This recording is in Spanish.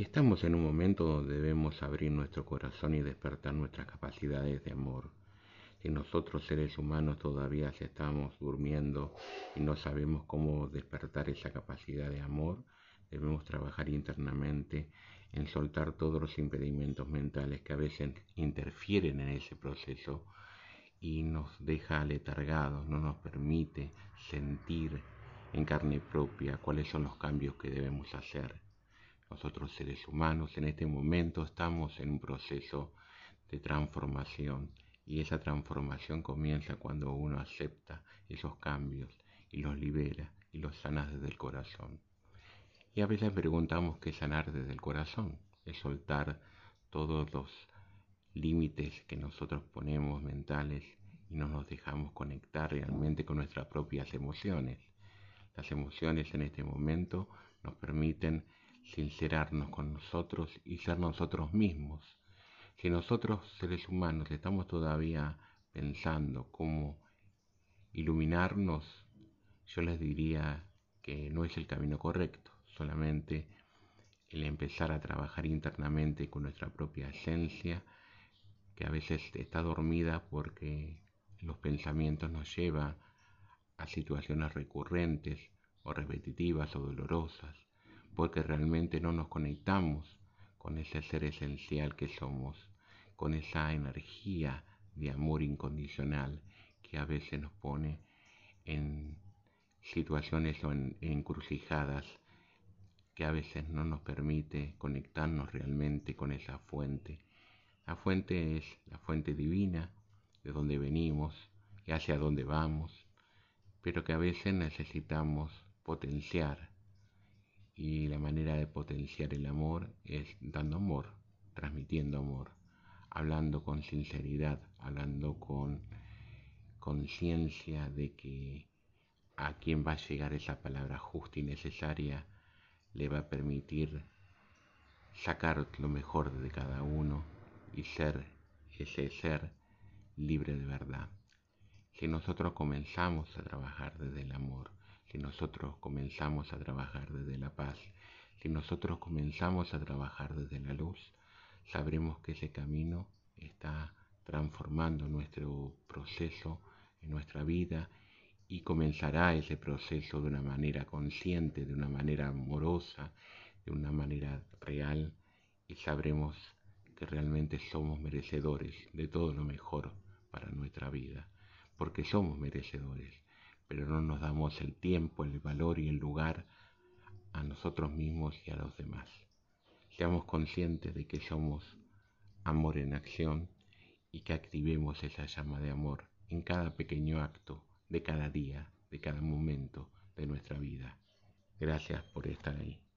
Estamos en un momento donde debemos abrir nuestro corazón y despertar nuestras capacidades de amor. Si nosotros seres humanos todavía estamos durmiendo y no sabemos cómo despertar esa capacidad de amor, debemos trabajar internamente en soltar todos los impedimentos mentales que a veces interfieren en ese proceso y nos deja aletargados, no nos permite sentir en carne propia cuáles son los cambios que debemos hacer. Nosotros seres humanos en este momento estamos en un proceso de transformación y esa transformación comienza cuando uno acepta esos cambios y los libera y los sana desde el corazón. Y a veces preguntamos qué es sanar desde el corazón, es soltar todos los límites que nosotros ponemos mentales y no nos dejamos conectar realmente con nuestras propias emociones. Las emociones en este momento nos permiten sincerarnos con nosotros y ser nosotros mismos. Si nosotros seres humanos estamos todavía pensando cómo iluminarnos, yo les diría que no es el camino correcto, solamente el empezar a trabajar internamente con nuestra propia esencia, que a veces está dormida porque los pensamientos nos llevan a situaciones recurrentes o repetitivas o dolorosas porque realmente no nos conectamos con ese ser esencial que somos, con esa energía de amor incondicional que a veces nos pone en situaciones o en, encrucijadas que a veces no nos permite conectarnos realmente con esa fuente. La fuente es la fuente divina de donde venimos y hacia dónde vamos, pero que a veces necesitamos potenciar y la manera de potenciar el amor es dando amor, transmitiendo amor, hablando con sinceridad, hablando con conciencia de que a quien va a llegar esa palabra justa y necesaria le va a permitir sacar lo mejor de cada uno y ser ese ser libre de verdad. Si nosotros comenzamos a trabajar desde el amor, si nosotros comenzamos a trabajar desde la paz, si nosotros comenzamos a trabajar desde la luz, sabremos que ese camino está transformando nuestro proceso en nuestra vida y comenzará ese proceso de una manera consciente, de una manera amorosa, de una manera real y sabremos que realmente somos merecedores de todo lo mejor para nuestra vida, porque somos merecedores pero no nos damos el tiempo, el valor y el lugar a nosotros mismos y a los demás. Seamos conscientes de que somos amor en acción y que activemos esa llama de amor en cada pequeño acto de cada día, de cada momento de nuestra vida. Gracias por estar ahí.